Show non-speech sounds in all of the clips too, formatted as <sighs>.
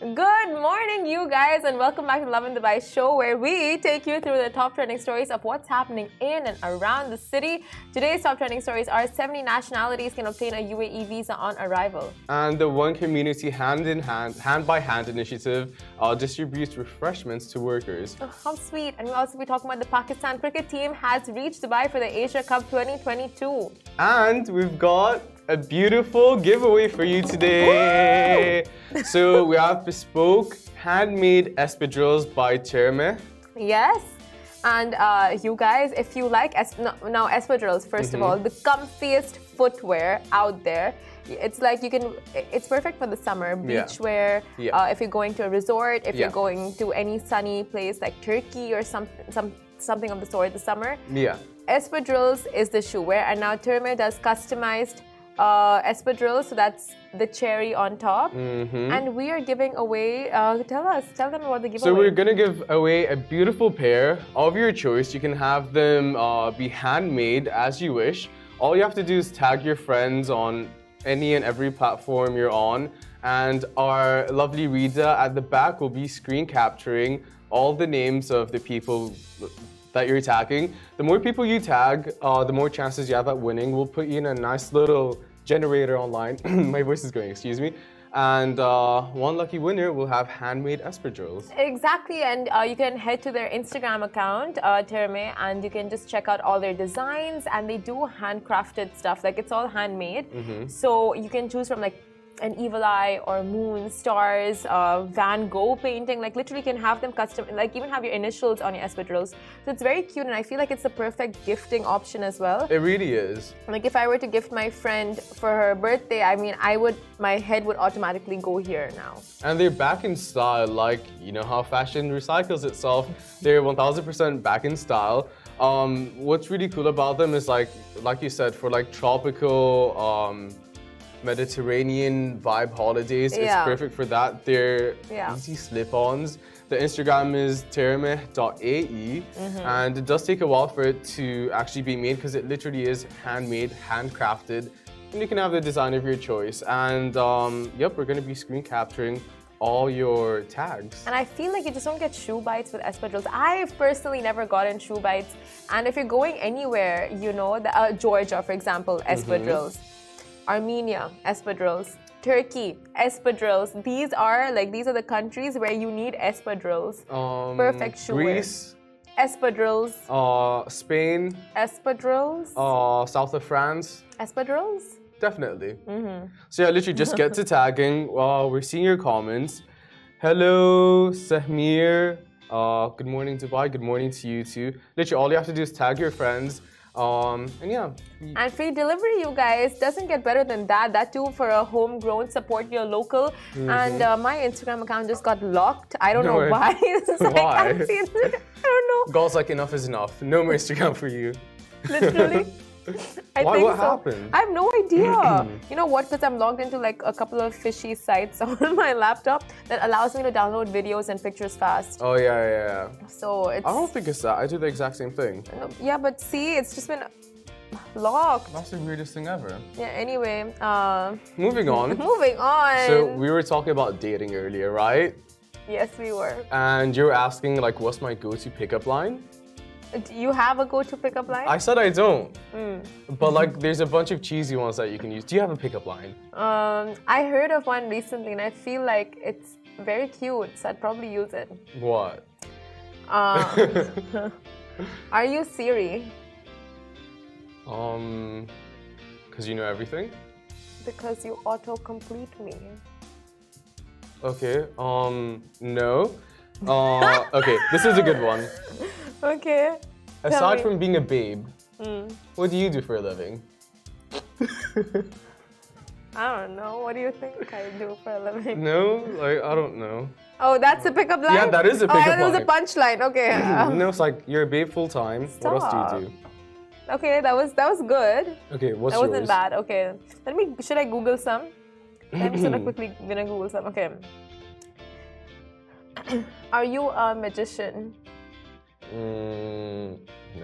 Good morning, you guys, and welcome back to the Lovin Dubai show, where we take you through the top trending stories of what's happening in and around the city. Today's top trending stories are 70 nationalities can obtain a UAE visa on arrival. And the One Community Hand in Hand, Hand by Hand initiative uh, distributes refreshments to workers. Oh, how sweet. And we'll also be talking about the Pakistan cricket team has reached Dubai for the Asia Cup 2022. And we've got a beautiful giveaway for you today. so we have bespoke handmade espadrilles by Termeh. Yes. And uh, you guys, if you like es- no, now espadrilles, 1st Mm-hmm. of all, the comfiest footwear out there. It's like you can. It's perfect for the summer Yeah. beach wear. Yeah. Uh, if you're going to a resort, if Yeah. you're going to any sunny place like Turkey or some, some something of the sort this summer. Yeah. Espadrilles is the shoe wear, and now Termeh does customized uh, espadrilles, so that's the cherry on top. Mm-hmm. And we are giving away. Uh, tell us, tell them about the giveaway. So we're gonna give away a beautiful pair of your choice. You can have them uh, be handmade as you wish. All you have to do is tag your friends on any and every platform you're on, and our lovely Rita at the back will be screen capturing all the names of the people that you're tagging. The more people you tag, uh, the more chances you have at winning. We'll put you in a nice little generator online. <clears throat> My voice is going, excuse me. And uh, one lucky winner will have handmade espadrilles. Exactly, and uh, you can head to their Instagram account, uh, Termeh, and you can just check out all their designs. And they do handcrafted stuff, like it's all handmade. So you can choose from like an evil eye or moon, stars, uh, Van Gogh painting. Like literally, can have them custom, like even have your initials on your espadrilles. So it's very cute, and I feel like it's the perfect gifting option as well. It really is. Like if I were to gift my friend for her birthday, I mean, I would, my head would automatically go here now. And they're back in style, like you know how fashion recycles itself. They're 1000% back in style. Um, what's really cool about them is like, like you said, for like tropical, um, Mediterranean vibe holidays, Yeah. it's perfect for that. They're Yeah. easy slip-ons. The Instagram is termeh.ae, Mm-hmm. and it does take a while for it to actually be made because it literally is handmade, handcrafted, and you can have the design of your choice. And um, yep, we're gonna be screen capturing all your tags. And I feel like you just don't get shoe bites with espadrilles. I've personally never gotten shoe bites. And if you're going anywhere, you know, the, uh, Georgia, for example, espadrilles. Armenia, espadrilles. Turkey, espadrilles. These are like these are the countries where you need espadrilles. Um, Perfect shoe. Greece, Espadrilles, uh, Spain, espadrilles, uh, south of France. espadrilles. Definitely. Mm-hmm. So yeah, literally just get to <laughs> tagging. Uh, we're seeing your comments. Hello, Sahmir. Uh, good morning, Dubai. Good morning to you too. Literally, all you have to do is tag your friends. Um, and yeah, And free delivery, you guys, doesn't get better than that. That too for a homegrown, support your local. And uh, my Instagram account just got locked. I don't No know why. <laughs> It's like, I <laughs> Why? can't see it. I don't know. God's like enough is enough. No more Instagram for you. Literally. <laughs> I Why? think What so. happened? I have no idea. <clears throat> you know what? Because I'm logged into like a couple of fishy sites <laughs> on my laptop that allows me to download videos and pictures fast. Oh yeah, yeah, yeah. So it's I don't think it's that. I do the exact same thing. yeah, but see, it's just been locked. That's the weirdest thing ever. Yeah. Anyway, uh, Moving <laughs> on. moving on. So we were talking about dating earlier, right? yes, we were. And you were asking like, what's my go-to pickup line? Do you have a go-to pickup line? I said I don't. Hmm. But like, there's a bunch of cheesy ones that you can use. Do you have a pickup line? um, I heard of one recently, and I feel like it's very cute, so I'd probably use it. What? Um, <laughs> are you Siri? um, because you know everything. Because you auto-complete me. Okay. Um, no. Uh, okay. This is a good one. <laughs> Okay. Aside me. from being a babe, Hmm. what do you do for a living? I don't know. What do you think I do for a living? No, like I don't know. Oh, that's a pickup line. Yeah, that is a Oh, pickup thought it was a punchline. Okay. <clears throat> Um, no, it's like you're a babe full time. What else do you do? okay, that was that was good. Okay, what's That wasn't bad. Okay. Let me. Should I Google some? I'm just gonna quickly gonna Google some. Okay. <clears throat> Are you a magician? Mm,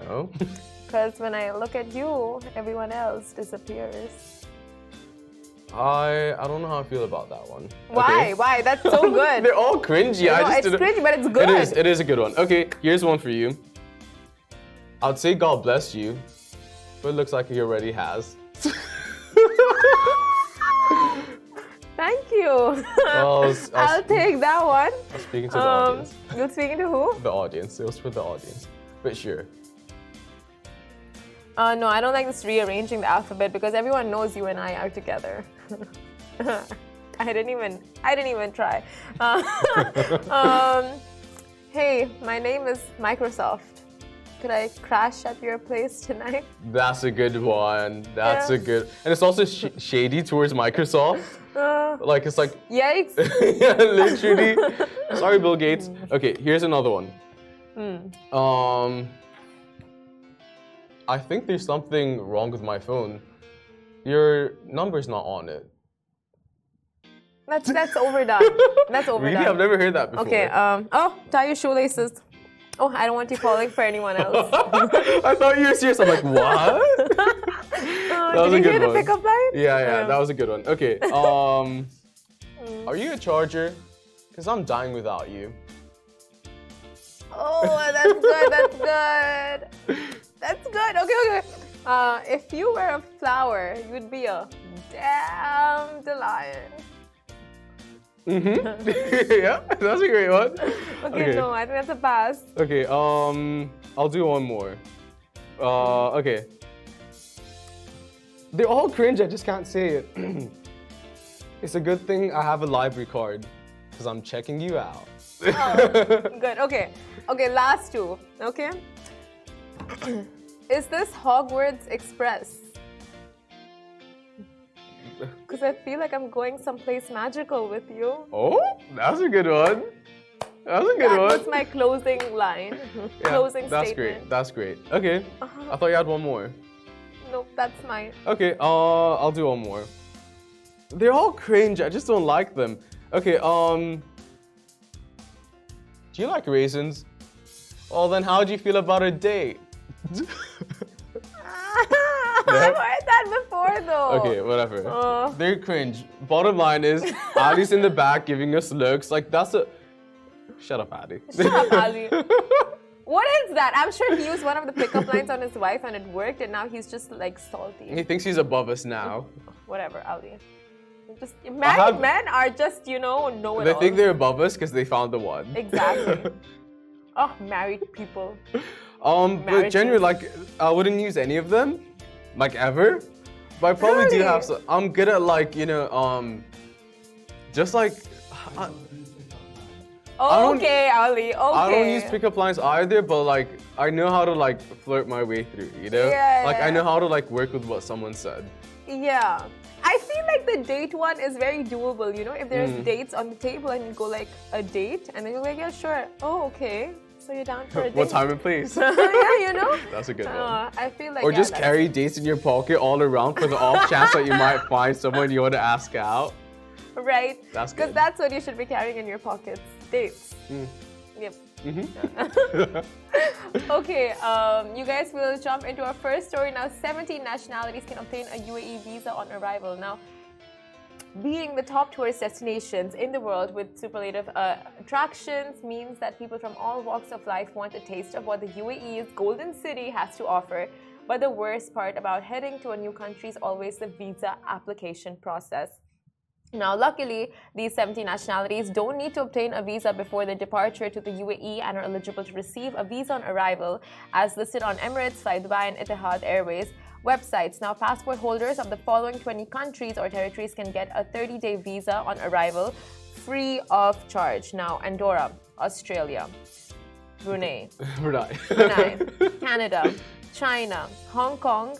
no. <laughs> Because when I look at you, everyone else disappears. I I don't know how I feel about that one. Why? Okay. Why? That's so <laughs> good. They're all cringy. I No, just it's didn't- cringy, but it's good. It is. It is a good one. Okay, here's one for you. I'd say God bless you, but it looks like he already has. You. I was- I was- I'll take that one. Speaking to the Um, audience. you're speaking to who? The audience. It was for the audience. But sure. Uh, no, I don't like this rearranging the alphabet because everyone knows you and I are together. <laughs> I didn't even. I didn't even try. Uh, <laughs> um, hey, my name is Microsoft. Could I crash at your place tonight? That's a good one. That's Yeah. a good. And it's also sh- shady towards Microsoft. Uh, Like it's like yikes! yeah, <laughs> literally. Sorry, Bill Gates. Okay, here's another one. Um, I think there's something wrong with my phone. Your number's not on it. That's <laughs> that's overdone. That's overdone. Really, I've never heard that before. Okay. Um. Oh, tie your shoelaces. Oh, I don't want you falling for anyone else. <laughs> I thought you were serious. I'm like, what? Uh, That was did a you good one. pickup line? Yeah, yeah, that was a good one. Okay. Um, <laughs> are you a charger? Cause I'm dying without you. Oh, that's good. That's <laughs> good. That's good. Okay, okay. Uh, if you were a flower, you'd be a damn lion. Mm-hmm. <laughs> yeah, that's a great one. Okay, no, I think that's a pass. Okay, um, I'll do one more. Uh, okay. They're all cringe, I just can't say it. <clears throat> it's a good thing I have a library card, because I'm checking you out. Good. Okay. <laughs> Okay, last two. Okay. Is this Hogwarts Express? Because I feel like I'm going someplace magical with you. oh, that's a good one. That's a good That one. was my closing line. Yeah, closing that's statement. That's great. That's great. Okay. Uh-huh. I thought you had one more. Nope, that's mine. Okay, uh, I'll do one more. They're all cringe. I just don't like them. Okay, um, do you like raisins? Well, then how do you feel about a date? <laughs> I've heard that before though. Okay, whatever. Uh. They're cringe. Bottom line is, <laughs> Ali's in the back giving us looks. Like that's a. Shut up, Ali. Shut up, Ali. <laughs> What is that? I'm sure he used one of the pickup lines on his wife and it worked, and now he's just like salty. he thinks he's above us now. Whatever, Ali. Just married have- men are just you know know it They think they're above us because they found the one. exactly. <laughs> oh, married people. Um, but genuinely, like, I wouldn't use any of them, like ever. But I probably do have some. I'm good at like, you know, um, just like, <sighs> I, Okay, Ali. Okay. I don't use pickup lines either, but like, I know how to like flirt my way through, you know? Yeah, like, I know how to like work with what someone said. Yeah. I feel like the date one is very doable, you know? If there's Hmm. dates on the table and you go like a date and then you're like, yeah, sure. Oh, okay. So you're down for a <laughs> date. what time and place? <laughs> yeah, you know? <laughs> That's a good one. Uh, I feel like Or yeah, just carry dates in your pocket all around for the off chance that you might find someone you want to ask out. Right? That's good. Because that's what you should be carrying in your pockets. Dates. Hmm. Yep. Mm-hmm. <laughs> Okay, um, you guys will jump into our first story now. 17 nationalities can obtain a UAE visa on arrival. Now, being the top tourist destinations in the world with superlative uh, attractions means that people from all walks of life want a taste of what the UAE's Golden City has to offer. But the worst part about heading to a new country is always the visa application process. Now, luckily, these 70 nationalities don't need to obtain a visa before their departure to the UAE and are eligible to receive a visa on arrival, as listed on Emirates, Dubai, and Etihad Airways websites. Now, passport holders of the following 20 countries or territories can get a 30 day visa on arrival free of charge. Now, Andorra, Australia, Brunei, <laughs> Brunei. Brunei, Canada, China, Hong Kong,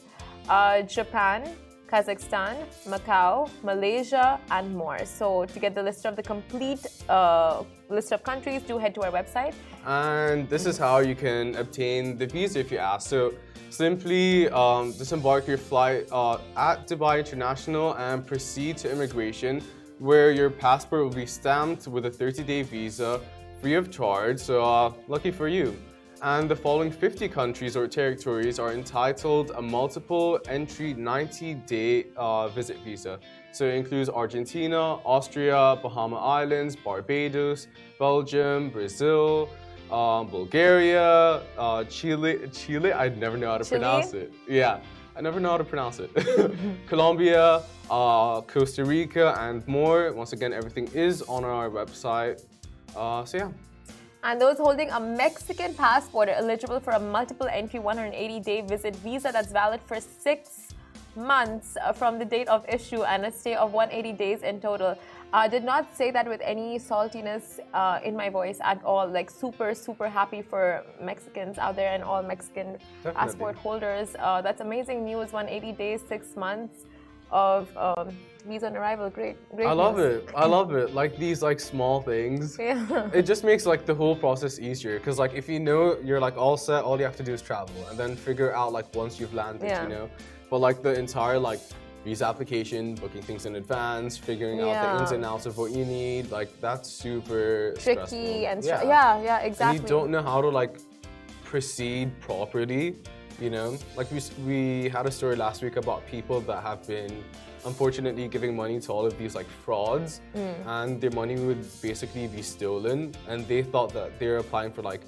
uh, Japan, Kazakhstan, Macau, Malaysia, and more. So, to get the list of the complete uh, list of countries, do head to our website. And this is how you can obtain the visa if you ask. So simply um, disembark your flight uh, at Dubai International and proceed to immigration, where your passport will be stamped with a 30-day visa, free of charge. So uh, lucky for you. And the following 50 countries or territories are entitled a multiple entry 90 day uh, visit visa. So it includes Argentina, Austria, Bahama Islands, Barbados, Belgium, Brazil, um, Bulgaria, uh, Chile. Chile, I never know how to Chile? pronounce it. Yeah, I never know how to pronounce it. <laughs> <laughs> Colombia, uh, Costa Rica, and more. Once again, everything is on our website. Uh, so yeah. And those holding a Mexican passport are eligible for a multiple entry 180 day visit visa that's valid for six months uh, from the date of issue and a stay of 180 days in total. I did not say that with any saltiness uh, in my voice at all. Like, super, super happy for Mexicans out there and all Mexican Definitely. passport holders. Uh, that's amazing news 180 days, six months of um, visa on arrival. Great, great. I love news. it. I love it. Like these like small things. <laughs> Yeah. It just makes like the whole process easier because like if you know you're like all set, all you have to do is travel and then figure out like once you've landed, Yeah. you know. But like the entire like visa application, booking things in advance, figuring out the ins and outs of what you need, like that's super Tricky stressful. and stra- yeah, yeah, exactly. And you don't know how to like proceed properly, you know? Like we, we had a story last week about people that have been unfortunately giving money to all of these like frauds Mm. and their money would basically be stolen and they thought that they're applying for like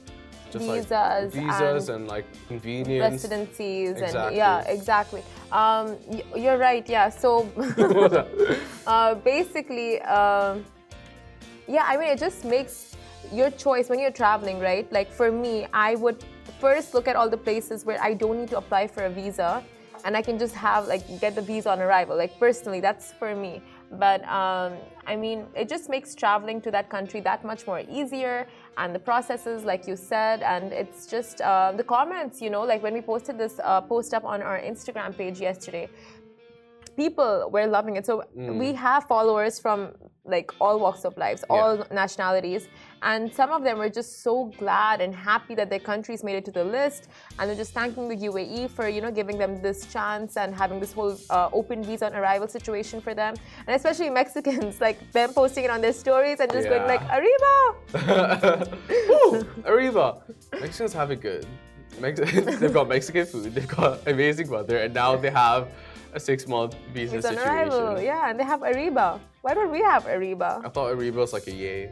just Visas like visas and and, like convenience. residencies and yeah exactly um, you're right yeah so <laughs> <laughs> uh, basically um, yeah i mean it just makes your choice when you're traveling right like for me i would first look at all the places where i don't need to apply for a visa and i can just have like get the visa on arrival. Like personally that's for me. But um, i mean it just makes traveling to that country that much more easier and the processes like you said and it's just uh, the comments you know like when we posted this uh, post up on our instagram page yesterday people were loving it. So we have followers from like all walks of lives, all nationalities, and some of them were just so glad and happy that their countries made it to the list, and they're just thanking the UAE for you know giving them this chance and having this whole uh, open visa on arrival situation for them, and especially Mexicans <laughs> like them posting it on their stories and just going like arriba. <laughs> Arriba! Mexicans have it good. Mex- <laughs> they've got Mexican food, they've got amazing weather, and now they have a six-month visa Visa on situation. arrival, yeah, and they have arriba. Why don't we have arriba? I thought Ariba was like a yay.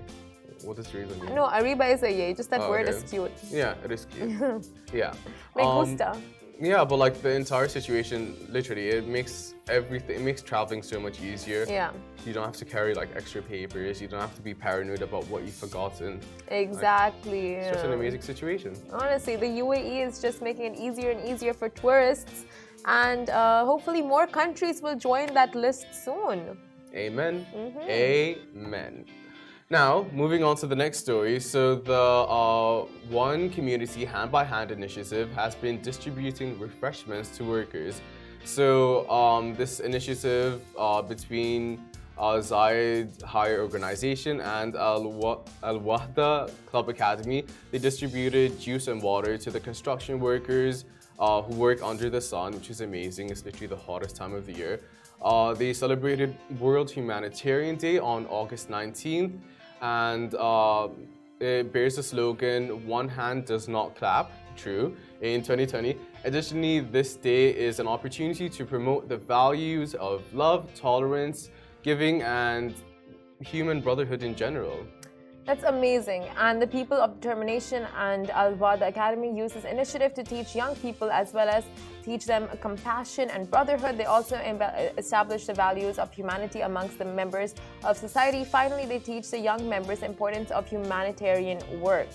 What does Ariba mean? No, arriba is a yay. Just that Oh, word okay. is cute. Yeah, it is cute. <laughs> yeah. Me Um, gusta. Yeah, but like the entire situation, literally, it makes everything, it makes traveling so much easier. Yeah. You don't have to carry like extra papers. You don't have to be paranoid about what you've forgotten. Exactly. It's just an amazing situation. Honestly, the UAE is just making it easier and easier for tourists, and uh, hopefully more countries will join that list soon. Amen. Mm-hmm. Amen. Now, moving on to the next story. So, the uh, One Community Hand by Hand initiative has been distributing refreshments to workers. So, um, this initiative uh, between uh, Zayed Higher Organization and Al Wahda Club Academy, they distributed juice and water to the construction workers uh, who work under the sun, which is amazing. It's literally the hottest time of the year. Uh, they celebrated World Humanitarian Day on August 19th, and uh, it bears the slogan "One hand does not clap." True. In 2020. Additionally, this day is an opportunity to promote the values of love, tolerance, giving, and human brotherhood in general. That's amazing. And the people of determination and Al Wahda Academy use this initiative to teach young people as well as teach them compassion and brotherhood. They also establish the values of humanity amongst the members of society. Finally, they teach the young members the importance of humanitarian work.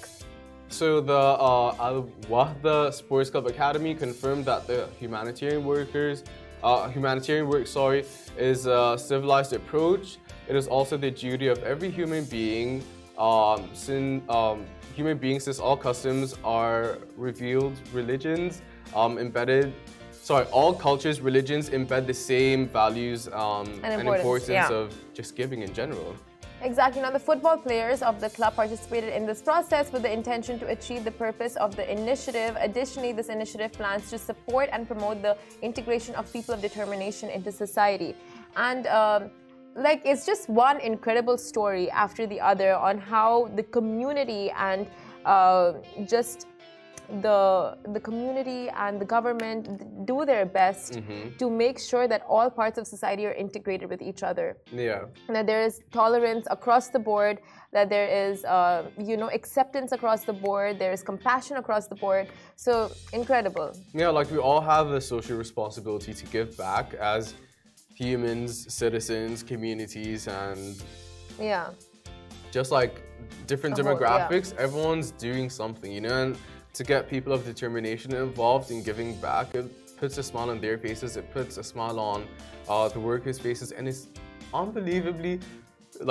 So the uh, Al Wahda Sports Club Academy confirmed that the humanitarian workers, uh, humanitarian work, sorry, is a civilized approach. It is also the duty of every human being, um, since um, human beings, since all customs are revealed religions, um, embedded. Sorry, all cultures, religions embed the same values um, And and importance, importance yeah. of just giving in general. Exactly. Now, the football players of the club participated in this process with the intention to achieve the purpose of the initiative. Additionally, this initiative plans to support and promote the integration of people of determination into society. And um, like, it's just one incredible story after the other on how the community and uh, just the the community and the government do their best Mm-hmm. to make sure that all parts of society are integrated with each other Yeah. that there is tolerance across the board that there is uh, you know acceptance across the board there is compassion across the board so incredible Yeah, like we all have a social responsibility to give back as humans, citizens, communities, and yeah just like different The whole- yeah. demographics, everyone's doing something, you know, and to get people of determination involved in giving back, it puts a smile on their faces, it puts a smile on uh, the workers' faces, and it's unbelievably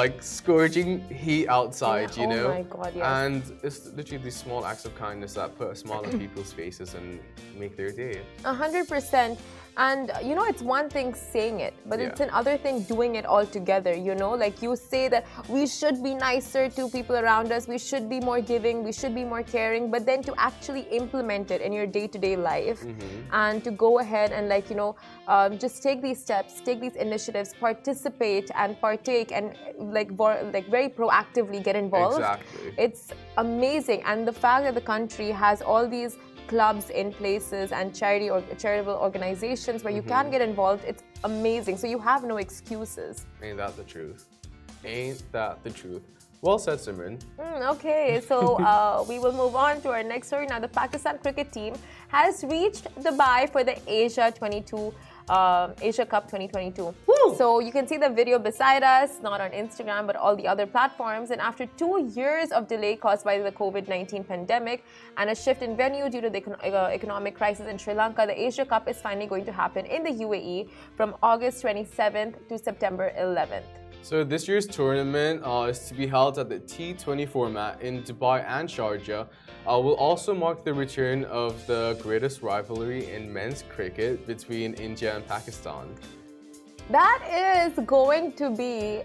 like scorching heat outside, Yeah, you oh know? my God, yes. And it's literally these small acts of kindness that put a smile on people's faces and make their day. A hundred percent. And you know, it's one thing saying it, but Yeah. it's another thing doing it all together. You know, like you say that we should be nicer to people around us, we should be more giving, we should be more caring, but then to actually implement it in your day-to-day life and to go ahead and like you know, um, just take these steps, take these initiatives, participate and partake, and like vor- like very proactively get involved. Exactly. It's amazing, and the fact that the country has all these clubs in places and charity or charitable organizations where you can get involved, it's amazing. So you have no excuses. Ain't that the truth? Ain't that the truth? Well said, Simran. Hmm, okay, so <laughs> uh, we will move on to our next story. Now, the Pakistan cricket team has reached Dubai for the Asia 22. Um, Asia Cup 2022. So you can see the video beside us, not on Instagram, but all the other platforms. And after two years of delay caused by the COVID 19 pandemic and a shift in venue due to the uh, economic crisis in Sri Lanka, the Asia Cup is finally going to happen in the UAE from August 27th to September 11th. So this year's tournament uh, is to be held at the T20 format in Dubai and Sharjah. Uh, will also mark the return of the greatest rivalry in men's cricket between India and Pakistan. That is going to be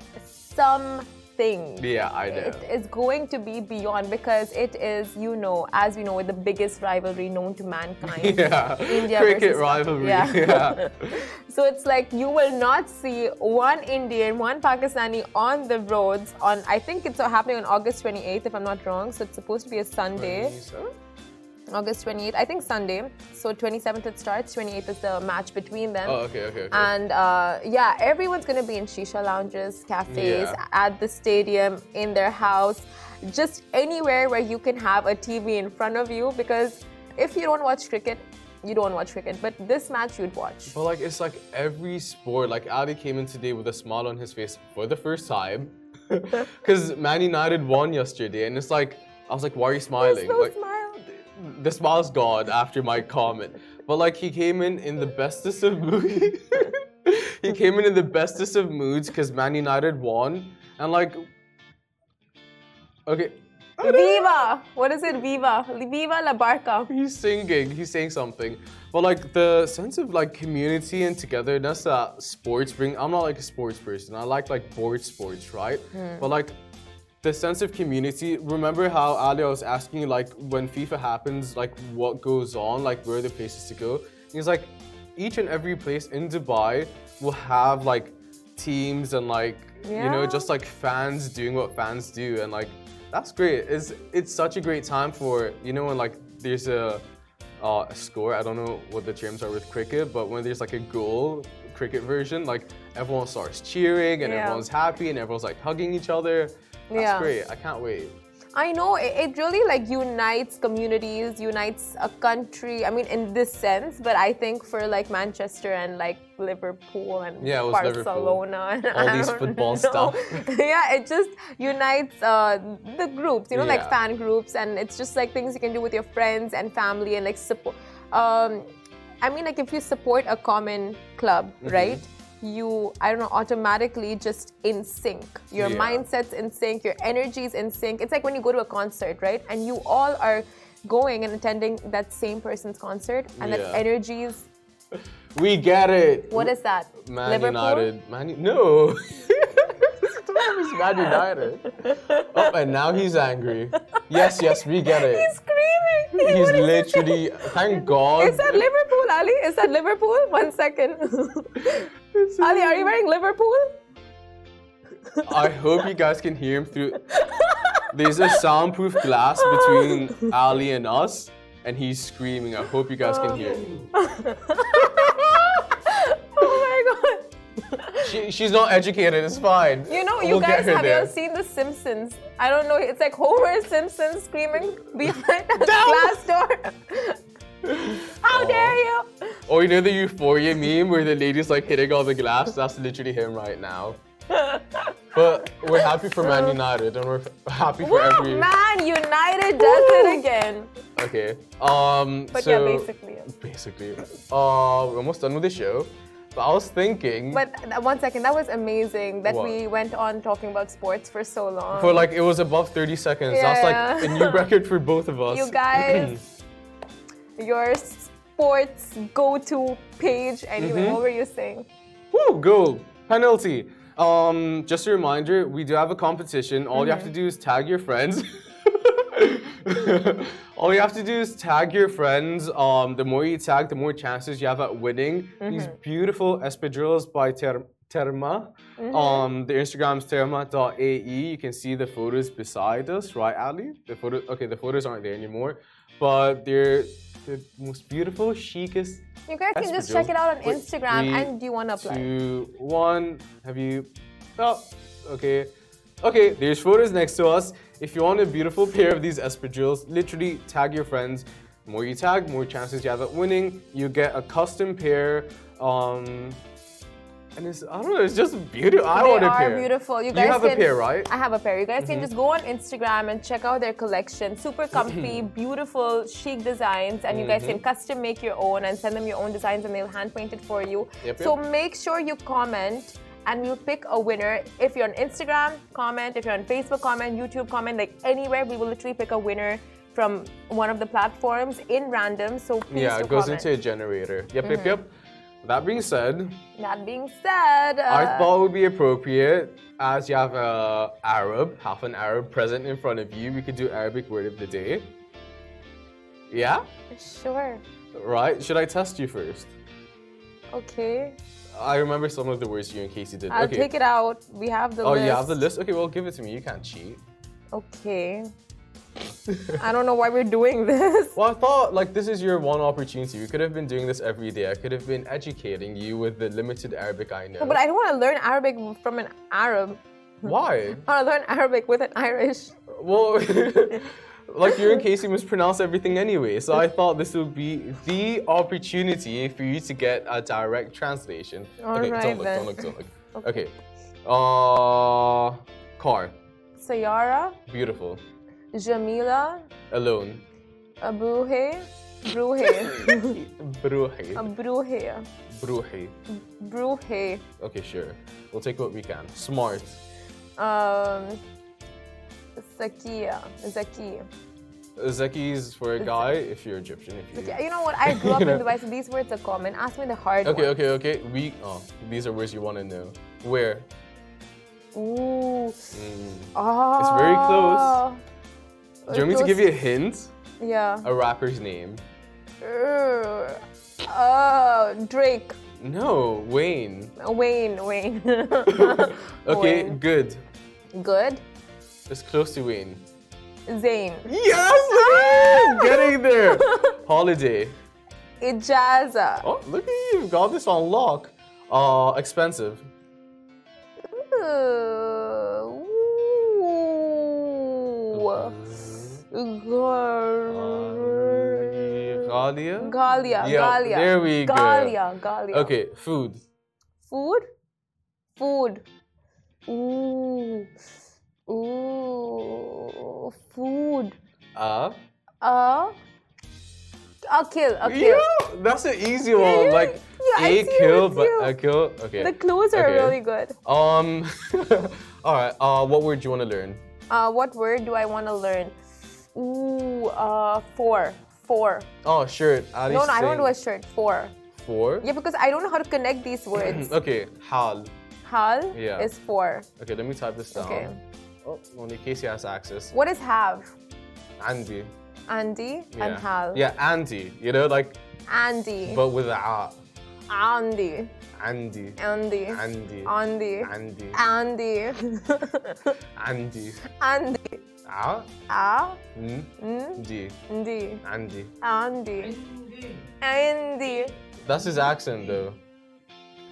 something. Yeah, I know. It is going to be beyond because it is, you know, as we know, the biggest rivalry known to mankind. <laughs> Yeah, India cricket rivalry. Yeah. Yeah. <laughs> So it's like you will not see one Indian, one Pakistani on the roads on, I think it's happening on August 28th, if I'm not wrong. So it's supposed to be a Sunday. August 28th, I think Sunday. So 27th it starts, 28th is the match between them. Oh, okay, okay, okay. And uh, yeah, everyone's gonna be in shisha lounges, cafes, Yeah. at the stadium, in their house, just anywhere where you can have a TV in front of you. Because if you don't watch cricket, you don't watch cricket. But this match you'd watch. But like it's like every sport. Like Ali came in today with a smile on his face for the first time, <laughs> <laughs> because Man United won yesterday, and it's like I was like, why are you smiling? like, smile. The smile's gone after my comment. But like he came in in the bestest of moods. <laughs> he came in in the bestest of moods because Man United won, and like, okay, Viva! What is it? Viva! Viva la Barca. he's singing, he's saying something. But like the sense of like community and togetherness that sports bring. I'm not like a sports person. I like like board sports, right? Hmm. But like the sense of community. Remember how Ali I was asking like when FIFA happens, like what goes on, like where are the places to go? He's like each and every place in Dubai will have like teams and like you know just like fans doing what fans do and like that's great. It's it's such a great time for you know when like there's a uh, a score. I don't know what the terms are with cricket, but when there's like a goal cricket version, like everyone starts cheering and Yeah. everyone's happy and everyone's like hugging each other. That's Yeah. great. I can't wait. I know it, it really like unites communities, unites a country. I mean, in this sense, but I think for like Manchester and like Liverpool and Yeah, was Liverpool. Barcelona and All <laughs> I these football know. stuff. <laughs> yeah, it just unites uh, the groups, you know, like fan groups, and it's just like things you can do with your friends and family and like support. Um, I mean, like if you support a common club, Mm-hmm. right? You, I don't know, automatically just in sync. Your Yeah. mindset's in sync, your energy's in sync. It's like when you go to a concert, right? And you all are going and attending that same person's concert, and that Yeah. energy's <laughs> We get it. what is that? Man Liverpool? United. Man, no. It's <laughs> Man United. Oh, and now he's angry. Yes, yes, we get it. He's screaming. <laughs> He's What is he literally. Thank God. Is that Liverpool, Ali? Is that Liverpool? One second. Ali, are you wearing Liverpool? I hope you guys can hear him through. There's a soundproof glass between Ali and us. and he's screaming. I hope you guys can hear. <laughs> oh my god. She, she's not educated. It's fine. You know, you We'll guys have you there. ever seen The Simpsons? I don't know. It's like Homer Simpson screaming behind a glass door. How Aw. dare you? Or you know the Euphoria meme where the lady's like hitting all the glass? That's literally him right now. But we're happy for Man United and we're happy for Woo, every. Man United does it again. Okay. Um. But so, yeah, basically. yeah. Basically. Uh, we're almost done with the show. But I was thinking. But one second, that was amazing that What? we went on talking about sports for so long. for like it was above 30 seconds. That's like a new record for both of <laughs> us. you guys, <clears throat> your sports go-to page. Anyway, Mm-hmm. what were you saying? Woo, goal. Penalty. Um, just a reminder, we do have a competition. All you have to do is tag your friends. <laughs> All you have to do is tag your friends. Um, the more you tag, the more chances you have at winning these beautiful espadrilles by Ter- Termeh. Um, the Instagram's termeh.ae. You can see the photos beside us, right, Ali? The photo. Okay, the photos aren't there anymore, but they're the most beautiful, chicest You guys can just check it out on Wait, Instagram. three, and do you want to apply? two, one. Have you? Oh, okay. Okay, there's photos next to us. If you want a beautiful pair of these espadrilles, literally tag your friends. The more you tag, more chances you have at winning. You get a custom pair. Um, and it's I don't know, it's just beautiful. I they want a pair. They are beautiful. You guys You have a pair, right? Mm-hmm. I have a pair. You guys can just go on Instagram and check out their collection. Super comfy, beautiful, chic designs, and you guys Mm-hmm. can custom make your own and send them your own designs, and they'll hand paint it for you. Yep, so yep. make sure you comment. And we'll pick a winner. If you're on Instagram, comment. If you're on Facebook, comment. YouTube, comment. Like anywhere, we will literally pick a winner from one of the platforms in random. So please yeah, it goes comment. Mm-hmm. into a generator. Yep, yep, yep. That being said, That being said, I uh, thought it would be appropriate as you have a Arab, half an Arab present in front of you. We could do Arabic word of the day. Yeah, sure. right. Should I test you first? Okay. I remember some of the words you and Casey did. I'll okay. take it out. We have the oh, list. you have the list. Okay, well, give it to me. You can't cheat. Okay. I don't know why we're doing this. Well, I thought like this is your one opportunity. We could have been doing this every day. I could have been educating you with the limited Arabic I know. But I don't want to learn Arabic from an Arab. Why? I want to learn Arabic with an Irish. Well, <laughs> like you and Casey mispronounce everything anyway, so I thought this would be the opportunity for you to get a direct translation. All okay, right, don't look, then. don't look, don't look. Okay. Uh, car, Sayara, beautiful. Jamila, Alone. Abruhe, Bruhe, Bruhi. <laughs> Abruhe, Bruhi. Bruhe, Okay, sure. We'll take what we can. Smart. um, Sakia, Zaki. is for a guy if you're Egyptian. If you. You know what? I grew up in <laughs> Dubai, so these words are common. Ask me the hard Okay, ones. okay, okay. We. Oh, these are words you want to know. Where? Ooh. Mm. Oh. It's very close. Do you want me to give you a hint? Yeah. A rapper's name. Uh, oh, Drake. No, Wayne. Wayne, Wayne. <laughs> Okay, Wayne. good. Good. It's close to Wayne. Zayn. Yes! <laughs> Getting there! <laughs> Holiday. Ijaza. Oh, look at you, you've got this on lock. Uh, expensive. Uh, ooh. Galia? Galia, Yeah, Galia. there we go. Galia, Galia. Okay, food. Food? Food. Ooh. Ooh. Food. Uh? Uh. A kill, a kill. Yeah, that's an easy one. Like yeah, a kill, but a kill. Okay. The clues are Okay. really good. Um. <laughs> all right. Uh, what word do you want to learn? Uh, what word do I want to learn? Ooh, uh, four. Four. Oh, shirt. Ali's No, no, I don't do a shirt. Four. Four. Yeah, because I don't know how to connect these <clears throat> words. Okay. Hal. Hal Yeah. is four. Okay, let me type this down. Okay. Oh, only Casey has access. What is have? Andy. Andy Yeah. and Hal. Yeah, Andy. You know, like, Andy. but with a A. Andy. Andy. Andy. Andy. Andy. Andy. Andy. Andy. <laughs> Andy. 아? 아? Andy. Andy. Andy. That's his accent though.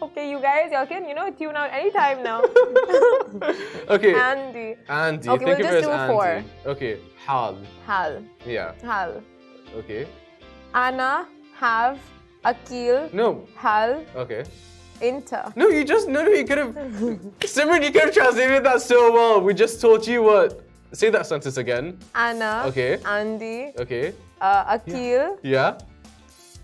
Okay, you guys, y'all can, you know, tune out anytime now. <laughs> okay. Andy. Andy. Okay, Think we'll just do Andy. four. Okay. Hal. Hal. Yeah. Hal. Okay. Anna, have, Akil. No. Hal. Okay. Inter. No, you just, no, no, you could have, <laughs> Simran, you could have translated that so well. We just taught you what Say that sentence again. Anna, Okay. Andy, Okay. uh, Akil, Yeah.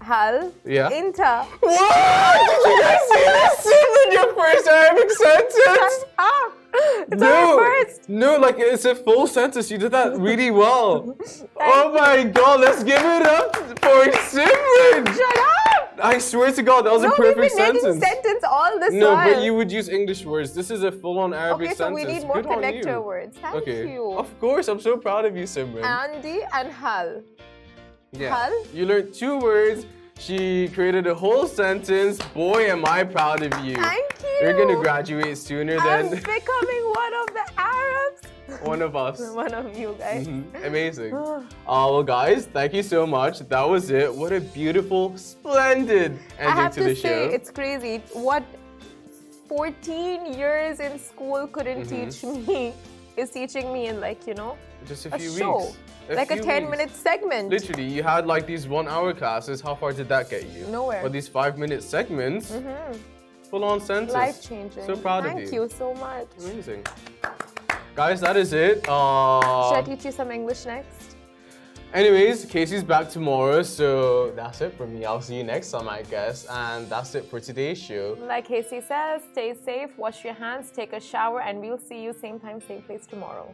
Hal, Yeah. Inter. What? Did you guys see this? Simran, your first Arabic sentence. <laughs> Ah, it's No, no, like it's a full sentence. You did that really well. <laughs> oh my god, let's give it up for Simran. Shut up! I swear to God, that was a perfect sentence. All this No, while. but you would use English words. This is a full-on Arabic Okay, so sentence. we need more Good connector words. Thank Okay. you. Of course, I'm so proud of you, Simran. Andy and Hal. yeah. Hal? You learned two words. She created a whole sentence. Boy, am I proud of you. Thank you. You're gonna graduate sooner I'm than becoming one of the. One of us. <laughs> One of you guys. Mhm. Amazing. <sighs> Uh, well, guys, thank you so much. That was it. What a beautiful, splendid I have to to, the say, show. it's crazy. What 14 years in school couldn't Mm-hmm. teach me <laughs> is teaching me in like, you know, Just a a few show. weeks. like a 10 weeks. minute segment. Literally, you had like these one hour classes. How far did that get you? Nowhere. Or these five minute segments. Full on sentence. Life changing. So proud Thank of you. Thank you so much. Amazing. Guys, that is it. Uh, Should I teach you some English next? anyways, Casey's back tomorrow, so that's it for me. I'll see you next time, I guess. And that's it for today's show. Like Casey says, stay safe, wash your hands, take a shower, and we'll see you same time, same place tomorrow.